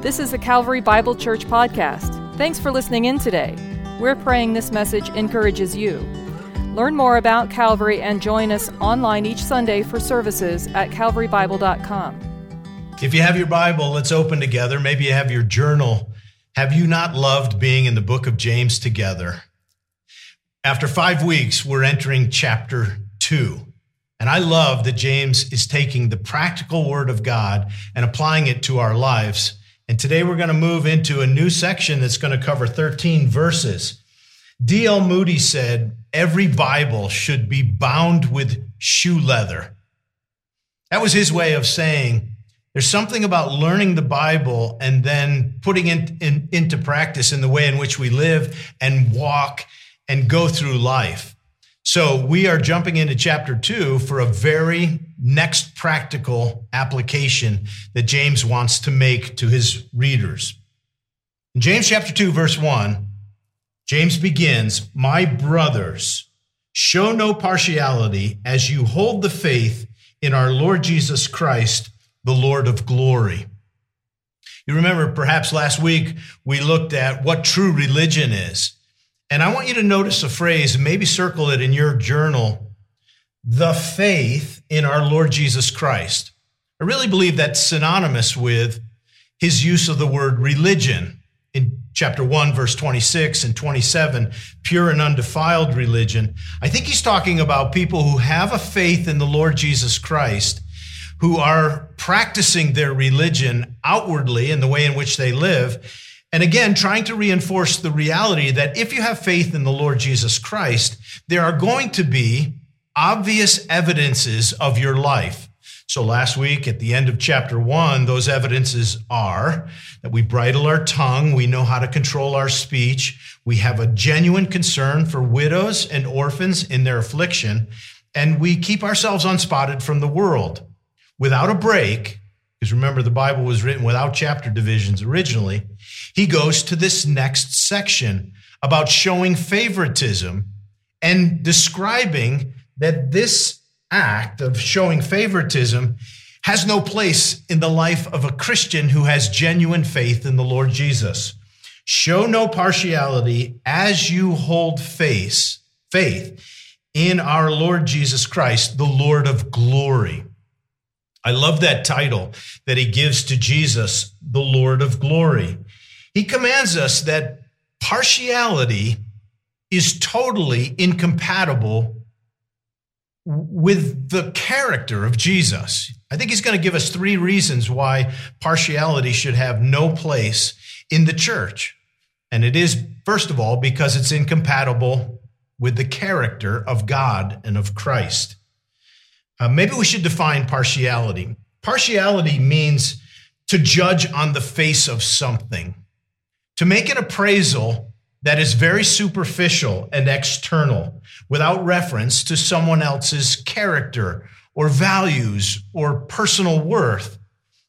This is the Calvary Bible Church podcast. Thanks for listening in today. We're praying this message encourages you. Learn more about Calvary and join us online each Sunday for services at calvarybible.com. If you have your Bible, let's open together. Maybe you have your journal. Have you not loved being in the book of James together? After five weeks, we're entering chapter two. And I love that James is taking the practical word of God and applying it to our lives. And today we're going to move into a new section that's going to cover 13 verses. D.L. Moody said, Every Bible should be bound with shoe leather. That was his way of saying there's something about learning the Bible and then putting it in, into practice in the way in which we live and walk and go through life. So we are jumping into chapter two for a very next practical application that James wants to make to his readers. In James chapter 2, verse 1, James begins, My brothers, show no partiality as you hold the faith in our Lord Jesus Christ, the Lord of glory. You remember perhaps last week we looked at what true religion is. And I want you to notice a phrase, maybe circle it in your journal the faith in our Lord Jesus Christ. I really believe that's synonymous with his use of the word religion in chapter 1, verse 26 and 27, pure and undefiled religion. I think he's talking about people who have a faith in the Lord Jesus Christ, who are practicing their religion outwardly in the way in which they live and again, trying to reinforce the reality that if you have faith in the Lord Jesus Christ, there are going to be obvious evidences of your life. So last week at the end of chapter one, those evidences are that we bridle our tongue, we know how to control our speech, we have a genuine concern for widows and orphans in their affliction, and we keep ourselves unspotted from the world. Without a break, because remember the Bible was written without chapter divisions originally, he goes to this next section about showing favoritism and describing that this act of showing favoritism has no place in the life of a Christian who has genuine faith in the Lord Jesus. Show no partiality as you hold faith, faith in our Lord Jesus Christ, the Lord of glory. I love that title that he gives to Jesus, the Lord of glory. He commands us that partiality is totally incompatible with the character of Jesus. I think he's going to give us three reasons why partiality should have no place in the church. And it is, first of all, because it's incompatible with the character of God and of Christ. Uh, maybe we should define partiality. Partiality means to judge on the face of something, to make an appraisal that is very superficial and external without reference to someone else's character or values or personal worth.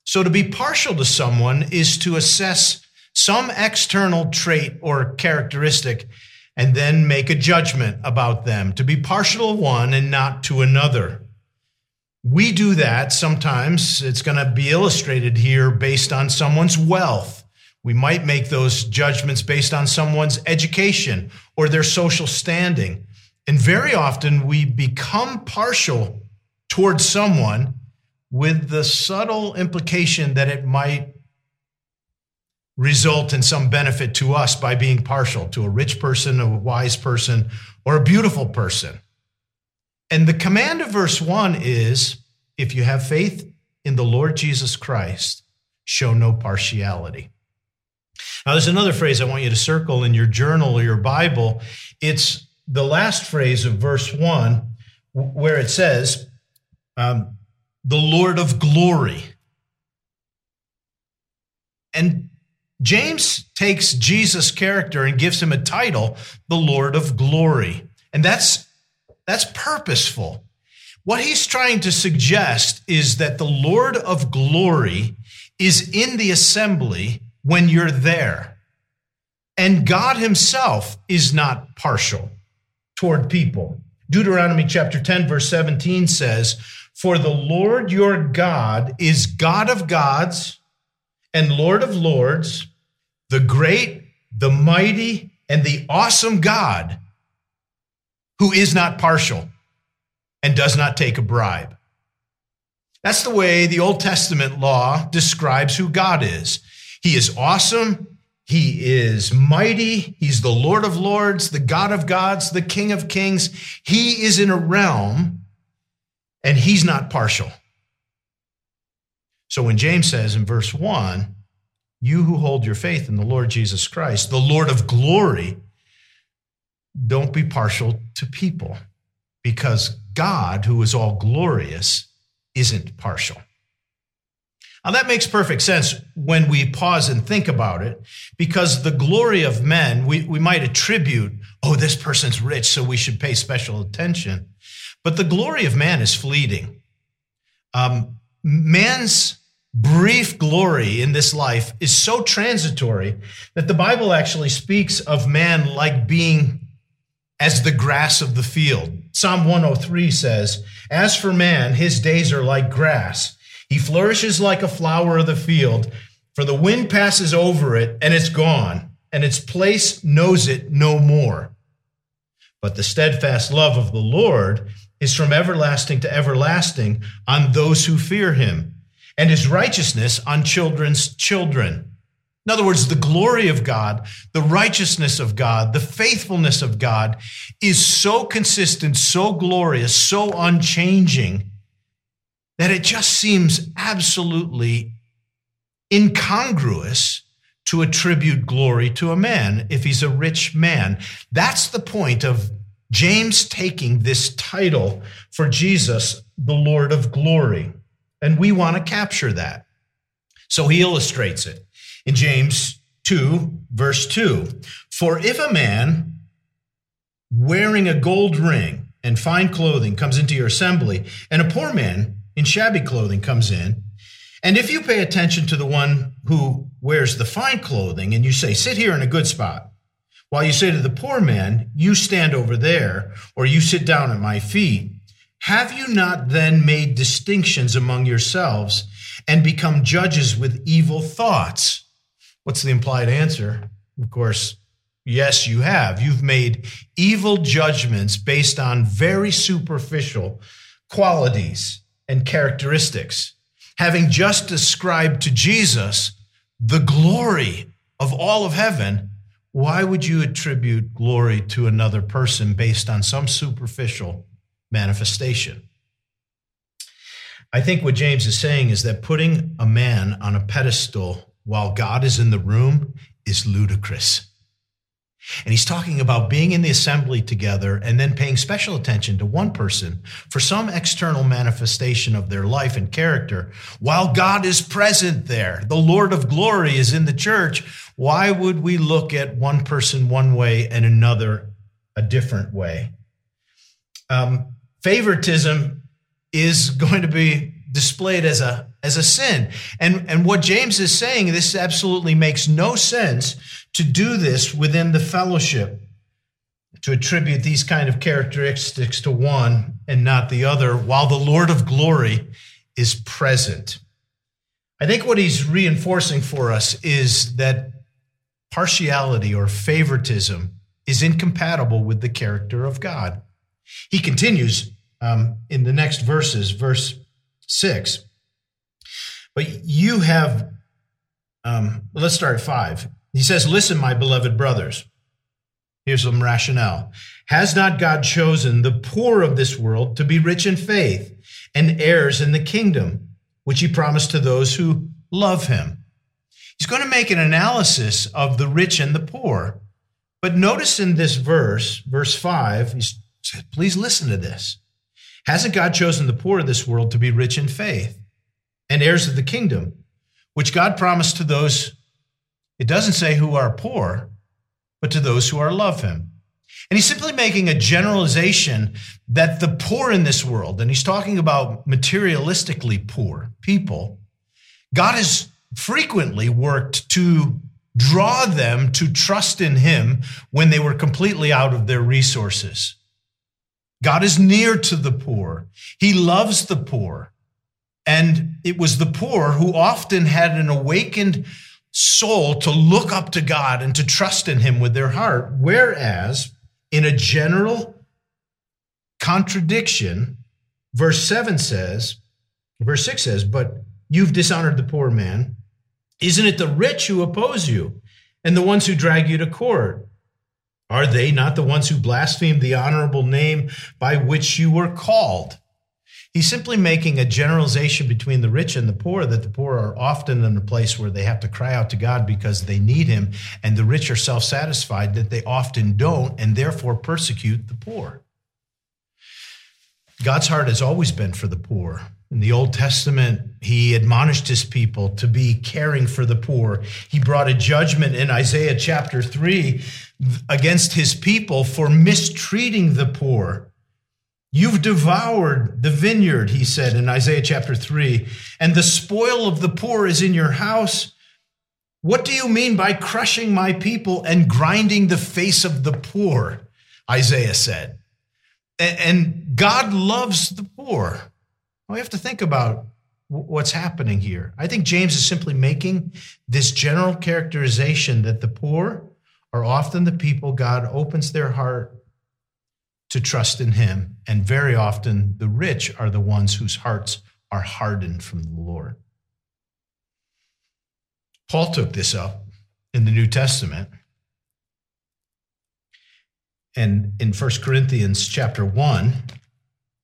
So to be partial to someone is to assess some external trait or characteristic and then make a judgment about them, to be partial to one and not to another. We do that sometimes. It's going to be illustrated here based on someone's wealth. We might make those judgments based on someone's education or their social standing. And very often we become partial towards someone with the subtle implication that it might result in some benefit to us by being partial to a rich person, a wise person, or a beautiful person. And the command of verse 1 is if you have faith in the Lord Jesus Christ, show no partiality. Now, there's another phrase I want you to circle in your journal or your Bible. It's the last phrase of verse 1, where it says, um, the Lord of glory. And James takes Jesus' character and gives him a title, the Lord of glory. And that's that's purposeful. What he's trying to suggest is that the Lord of glory is in the assembly when you're there. And God himself is not partial toward people. Deuteronomy chapter 10, verse 17 says, For the Lord your God is God of gods and Lord of lords, the great, the mighty, and the awesome God who is not partial and does not take a bribe. That's the way the Old Testament law describes who God is. He is awesome. He is mighty. He's the Lord of lords, the God of gods, the King of kings. He is in a realm and he's not partial. So when James says in verse 1, you who hold your faith in the Lord Jesus Christ, the Lord of glory, don't be partial to people because God, who is all glorious, isn't partial. Now, that makes perfect sense when we pause and think about it, because the glory of men, we, we might attribute, oh, this person's rich, so we should pay special attention. But the glory of man is fleeting. Um, man's brief glory in this life is so transitory that the Bible actually speaks of man like being as the grass of the field. Psalm 103 says, As for man, his days are like grass. He flourishes like a flower of the field, for the wind passes over it and it's gone, and its place knows it no more. But the steadfast love of the Lord is from everlasting to everlasting on those who fear him, and his righteousness on children's children. In other words, the glory of God, the righteousness of God, the faithfulness of God is so consistent, so glorious, so unchanging that it just seems absolutely incongruous to attribute glory to a man if he's a rich man. That's the point of James taking this title for Jesus, the Lord of glory. And we want to capture that. So he illustrates it in James 2, verse 2. For if a man wearing a gold ring and fine clothing comes into your assembly, and a poor man in shabby clothing comes in, and if you pay attention to the one who wears the fine clothing and you say, Sit here in a good spot, while you say to the poor man, You stand over there, or you sit down at my feet, have you not then made distinctions among yourselves and become judges with evil thoughts? What's the implied answer? Of course, yes, you have. You've made evil judgments based on very superficial qualities and characteristics. Having just described to Jesus the glory of all of heaven, why would you attribute glory to another person based on some superficial manifestation? I think what James is saying is that putting a man on a pedestal while God is in the room is ludicrous. And he's talking about being in the assembly together and then paying special attention to one person for some external manifestation of their life and character while God is present there. The Lord of glory is in the church. Why would we look at one person one way and another a different way? Um, favoritism is going to be displayed as a as a sin. And and what James is saying this absolutely makes no sense to do this within the fellowship to attribute these kind of characteristics to one and not the other while the Lord of glory is present. I think what he's reinforcing for us is that partiality or favoritism is incompatible with the character of God. He continues um, in the next verses, verse 6. But you have, um, let's start at 5. He says, Listen, my beloved brothers. Here's some rationale. Has not God chosen the poor of this world to be rich in faith and heirs in the kingdom, which he promised to those who love him? He's going to make an analysis of the rich and the poor. But notice in this verse, verse 5, he said, Please listen to this. Hasn't God chosen the poor of this world to be rich in faith and heirs of the kingdom, which God promised to those it doesn't say who are poor, but to those who are love him. And he's simply making a generalization that the poor in this world, and he's talking about materialistically poor people, God has frequently worked to draw them to trust in him when they were completely out of their resources. God is near to the poor. He loves the poor. And it was the poor who often had an awakened soul to look up to God and to trust in Him with their heart. Whereas, in a general contradiction, verse 7 says, verse 6 says, But you've dishonored the poor man. Isn't it the rich who oppose you and the ones who drag you to court? Are they not the ones who blaspheme the honorable name by which you were called? He's simply making a generalization between the rich and the poor that the poor are often in a place where they have to cry out to God because they need Him, and the rich are self satisfied that they often don't and therefore persecute the poor. God's heart has always been for the poor. In the Old Testament, he admonished his people to be caring for the poor. He brought a judgment in Isaiah chapter 3 against his people for mistreating the poor. You've devoured the vineyard, he said in Isaiah chapter 3, and the spoil of the poor is in your house. What do you mean by crushing my people and grinding the face of the poor? Isaiah said. And God loves the poor. We have to think about what's happening here. I think James is simply making this general characterization that the poor are often the people God opens their heart to trust in him. And very often, the rich are the ones whose hearts are hardened from the Lord. Paul took this up in the New Testament. And in 1 Corinthians chapter 1,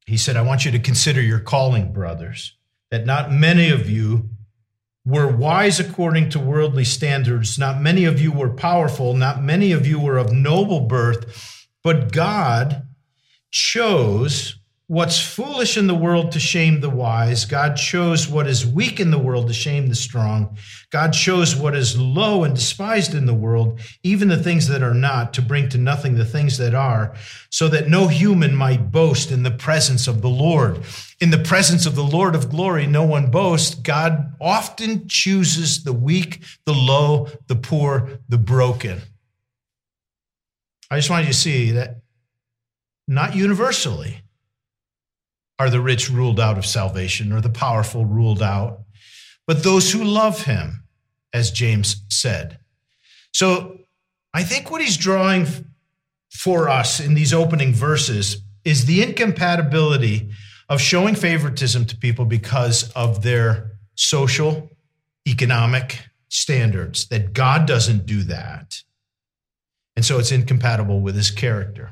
he said, I want you to consider your calling, brothers, that not many of you were wise according to worldly standards, not many of you were powerful, not many of you were of noble birth, but God chose what's foolish in the world to shame the wise. God chose what is weak in the world to shame the strong. God chose what is low and despised in the world, even the things that are not, to bring to nothing the things that are, so that no human might boast in the presence of the Lord. In the presence of the Lord of glory, no one boasts. God often chooses the weak, the low, the poor, the broken. I just wanted you to see that not universally are the rich ruled out of salvation or the powerful ruled out, but those who love him, as James said. So I think what he's drawing for us in these opening verses is the incompatibility of showing favoritism to people because of their social, economic standards, that God doesn't do that. And so it's incompatible with his character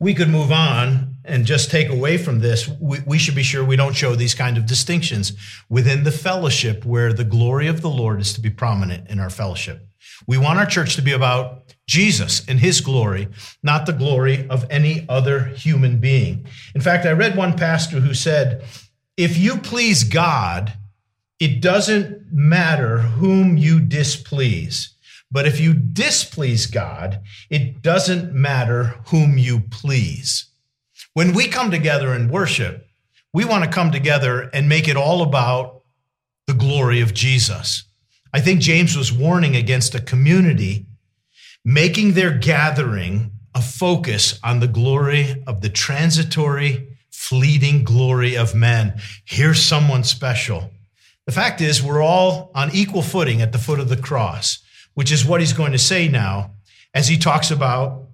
we could move on and just take away from this. We, we, should be sure we don't show these kind of distinctions within the fellowship where the glory of the Lord is to be prominent in our fellowship. We want our church to be about Jesus and his glory, not the glory of any other human being. In fact, I read one pastor who said, if you please God, it doesn't matter whom you displease. But if you displease God, it doesn't matter whom you please. When we come together and worship, we want to come together and make it all about the glory of Jesus. I think James was warning against a community making their gathering a focus on the glory of the transitory, fleeting glory of men. Here's someone special. The fact is, we're all on equal footing at the foot of the cross which is what he's going to say now as he talks about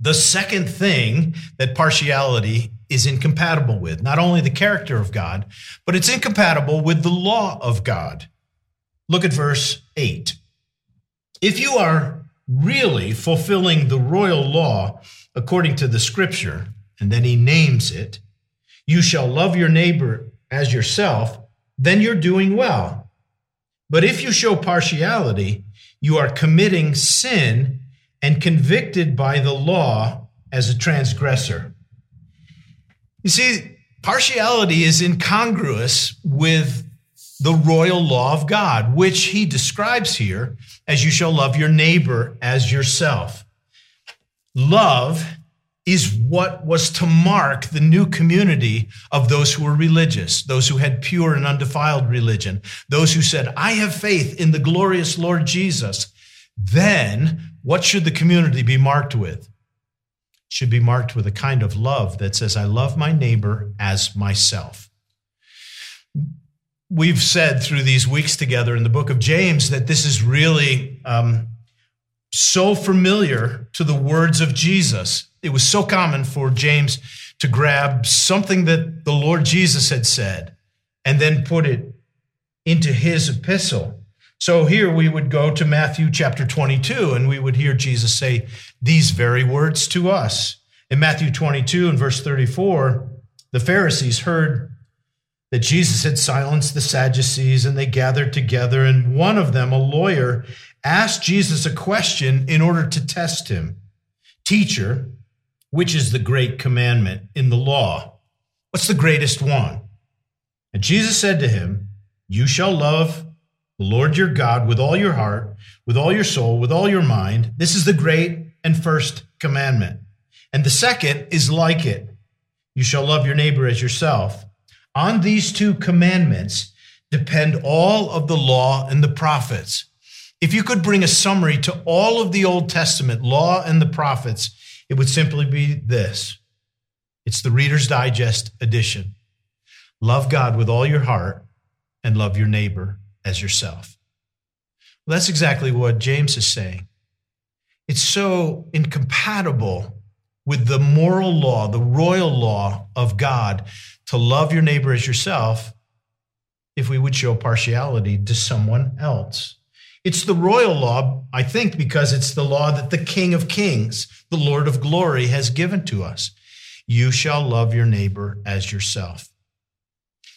the second thing that partiality is incompatible with not only the character of God, but it's incompatible with the law of God. Look at verse 8. If you are really fulfilling the royal law according to the scripture, and then he names it, you shall love your neighbor as yourself, then you're doing well. But if you show partiality, you are committing sin and convicted by the law as a transgressor. You see, partiality is incongruous with the royal law of God, which he describes here as you shall love your neighbor as yourself. Love is what was to mark the new community of those who were religious, those who had pure and undefiled religion, those who said, I have faith in the glorious Lord Jesus. Then what should the community be marked with? It should be marked with a kind of love that says, I love my neighbor as myself. we've said through these weeks together in the book of James that this is really um, so familiar to the words of Jesus. It was so common for James to grab something that the Lord Jesus had said and then put it into his epistle. So here we would go to Matthew chapter 22 and we would hear Jesus say these very words to us. In Matthew 22 and verse 34, the Pharisees heard that Jesus had silenced the Sadducees and they gathered together. And one of them, a lawyer, asked Jesus a question in order to test him Teacher, which is the great commandment in the law? What's the greatest one? And Jesus said to him, You shall love the Lord your God with all your heart, with all your soul, with all your mind. This is the great and first commandment. And the second is like it you shall love your neighbor as yourself. On these two commandments depend all of the law and the prophets. If you could bring a summary to all of the Old Testament law and the prophets, it would simply be this it's the Reader's Digest edition. Love God with all your heart and love your neighbor as yourself. Well, that's exactly what James is saying. It's so incompatible with the moral law, the royal law of God to love your neighbor as yourself if we would show partiality to someone else. It's the royal law, I think, because it's the law that the King of Kings, the Lord of glory, has given to us. You shall love your neighbor as yourself.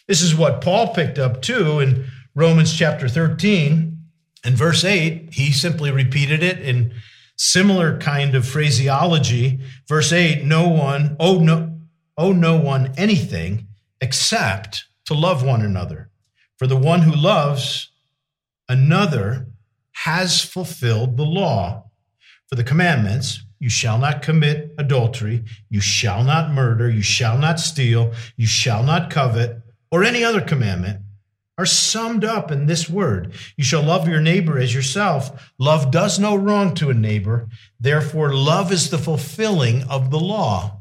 This is what Paul picked up too in Romans chapter 13 and verse 8. He simply repeated it in similar kind of phraseology. Verse 8 No one, oh no, owe no one anything except to love one another. For the one who loves another has fulfilled the law. For the commandments, you shall not commit adultery, you shall not murder, you shall not steal, you shall not covet, or any other commandment, are summed up in this word You shall love your neighbor as yourself. Love does no wrong to a neighbor. Therefore, love is the fulfilling of the law.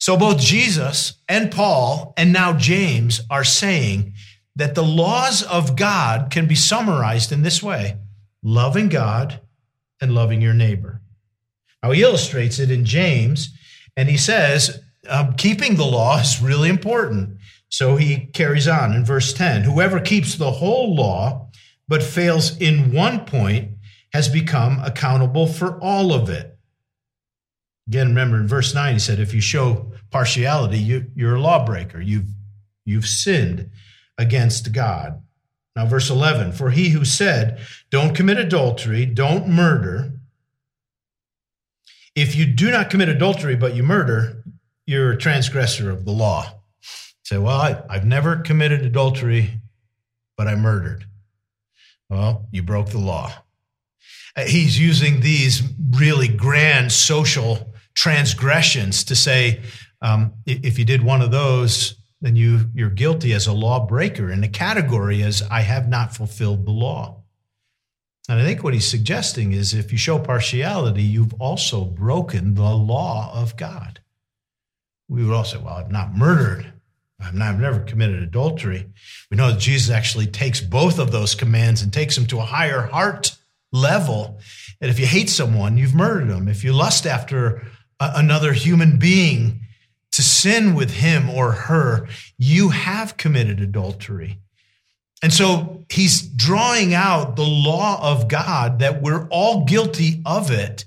So, both Jesus and Paul, and now James, are saying that the laws of God can be summarized in this way loving God and loving your neighbor. Now, he illustrates it in James, and he says, um, keeping the law is really important. So he carries on in verse 10 Whoever keeps the whole law but fails in one point has become accountable for all of it. Again, remember in verse 9, he said, If you show partiality, you, you're a lawbreaker. You've, you've sinned against God. Now, verse 11 For he who said, Don't commit adultery, don't murder, if you do not commit adultery but you murder, you're a transgressor of the law. Say, well, I, I've never committed adultery, but I murdered. Well, you broke the law. Uh, he's using these really grand social transgressions to say, um, if you did one of those, then you, you're guilty as a lawbreaker in the category as I have not fulfilled the law. And I think what he's suggesting is if you show partiality, you've also broken the law of God. We would all say, well, I've not murdered. I've never committed adultery. We know that Jesus actually takes both of those commands and takes them to a higher heart level. And if you hate someone, you've murdered them. If you lust after another human being to sin with him or her, you have committed adultery. And so he's drawing out the law of God that we're all guilty of it.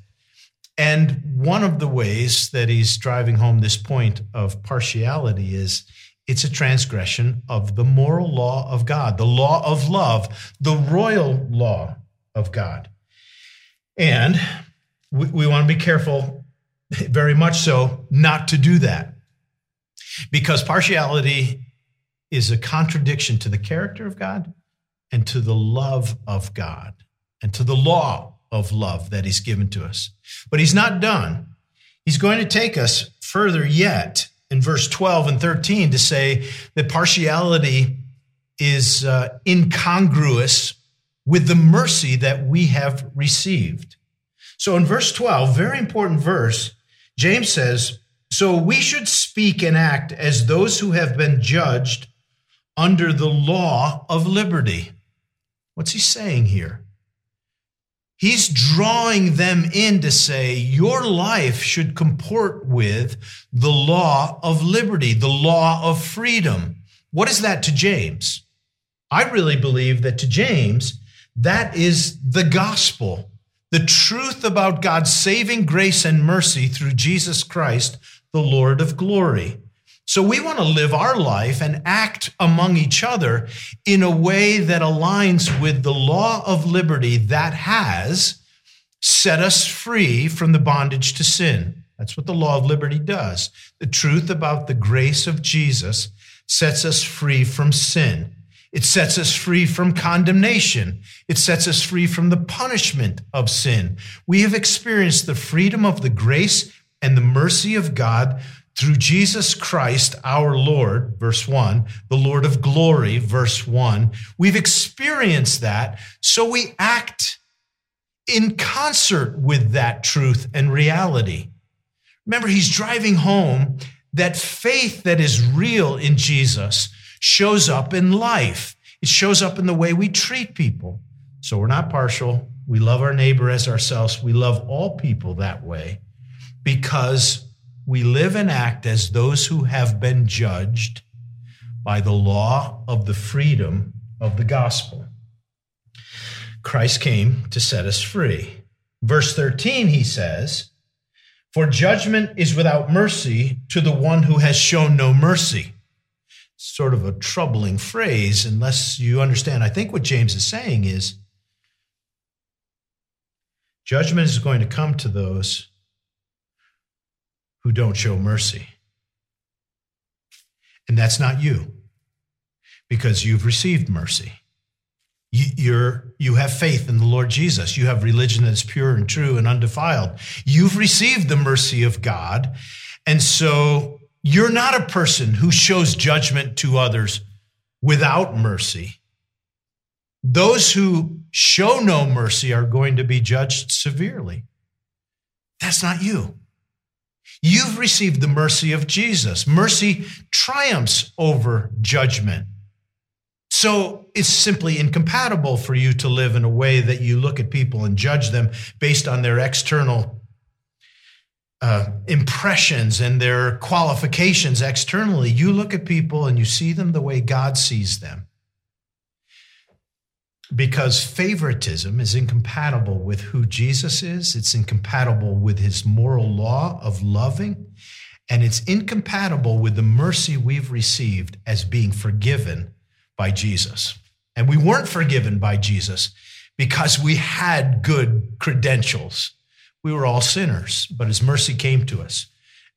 And one of the ways that he's driving home this point of partiality is it's a transgression of the moral law of God, the law of love, the royal law of God. And we, we want to be careful, very much so, not to do that. Because partiality is a contradiction to the character of God and to the love of God and to the law of love that He's given to us. But He's not done. He's going to take us further yet in verse 12 and 13 to say that partiality is uh, incongruous with the mercy that we have received. So in verse 12, very important verse, James says, So we should speak and act as those who have been judged under the law of liberty. What's he saying here? He's drawing them in to say your life should comport with the law of liberty, the law of freedom. What is that to James? I really believe that to James, that is the gospel, the truth about God's saving grace and mercy through Jesus Christ, the Lord of glory. So we want to live our life and act among each other in a way that aligns with the law of liberty that has set us free from the bondage to sin. That's what the law of liberty does. The truth about the grace of Jesus sets us free from sin. It sets us free from condemnation. It sets us free from the punishment of sin. We have experienced the freedom of the grace and the mercy of God through Jesus Christ, our Lord, verse 1, the Lord of glory, verse 1. We've experienced that, so we act in concert with that truth and reality. Remember, he's driving home that faith that is real in Jesus shows up in life. It shows up in the way we treat people. So we're not partial. We love our neighbor as ourselves. We love all people that way because we live and act as those who have been judged by the law of the freedom of the gospel. Christ came to set us free. Verse 13, he says, For judgment is without mercy to the one who has shown no mercy sort of a troubling phrase unless you understand. I think what James is saying is judgment is going to come to those who don't show mercy. And that's not you because you've received mercy. You, you're, you have faith in the Lord Jesus. You have religion that's pure and true and undefiled. You've received the mercy of God. And so you're not a person who shows judgment to others without mercy. Those who show no mercy are going to be judged severely. That's not you. You've received the mercy of Jesus. Mercy triumphs over judgment. So it's simply incompatible for you to live in a way that you look at people and judge them based on their external uh, impressions and their qualifications externally. You look at people and you see them the way God sees them. Because favoritism is incompatible with who Jesus is, it's incompatible with his moral law of loving, and it's incompatible with the mercy we've received as being forgiven by Jesus. And we weren't forgiven by Jesus because we had good credentials we were all sinners, but his mercy came to us.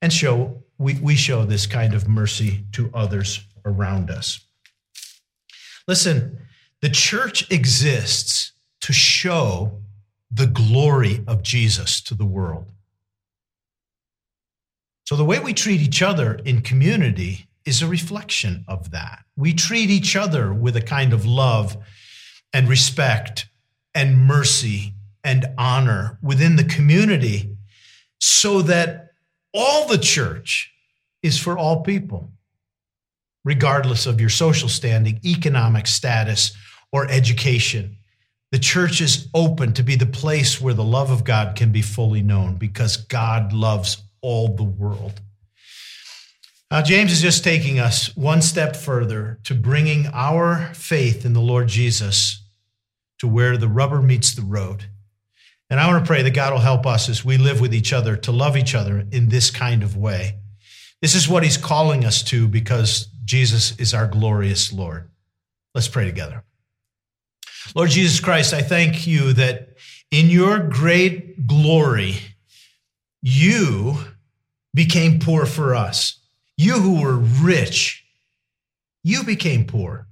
And show we, we show this kind of mercy to others around us. Listen, the church exists to show the glory of Jesus to the world. So the way we treat each other in community is a reflection of that. We treat each other with a kind of love and respect and mercy and honor within the community so that all the church is for all people, regardless of your social standing, economic status, or education. The church is open to be the place where the love of God can be fully known because God loves all the world. Now, James is just taking us one step further to bringing our faith in the Lord Jesus to where the rubber meets the road. And I want to pray that God will help us as we live with each other to love each other in this kind of way. This is what he's calling us to because Jesus is our glorious Lord. Let's pray together. Lord Jesus Christ, I thank you that in your great glory, you became poor for us. You who were rich, you became poor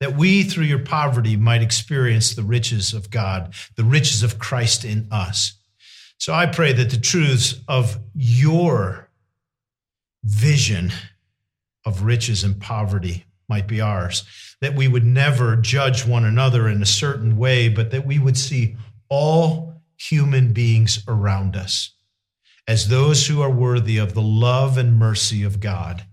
that we, through your poverty, might experience the riches of God, the riches of Christ in us. So I pray that the truths of your vision of riches and poverty might be ours, that we would never judge one another in a certain way, but that we would see all human beings around us as those who are worthy of the love and mercy of God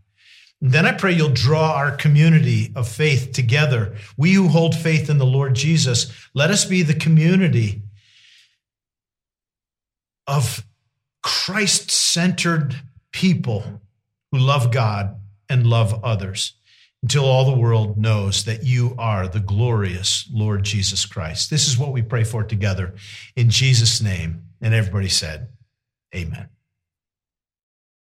Then I pray you'll draw our community of faith together. We who hold faith in the Lord Jesus, let us be the community of Christ centered people who love God and love others until all the world knows that you are the glorious Lord Jesus Christ. This is what we pray for together in Jesus' name. And everybody said, Amen.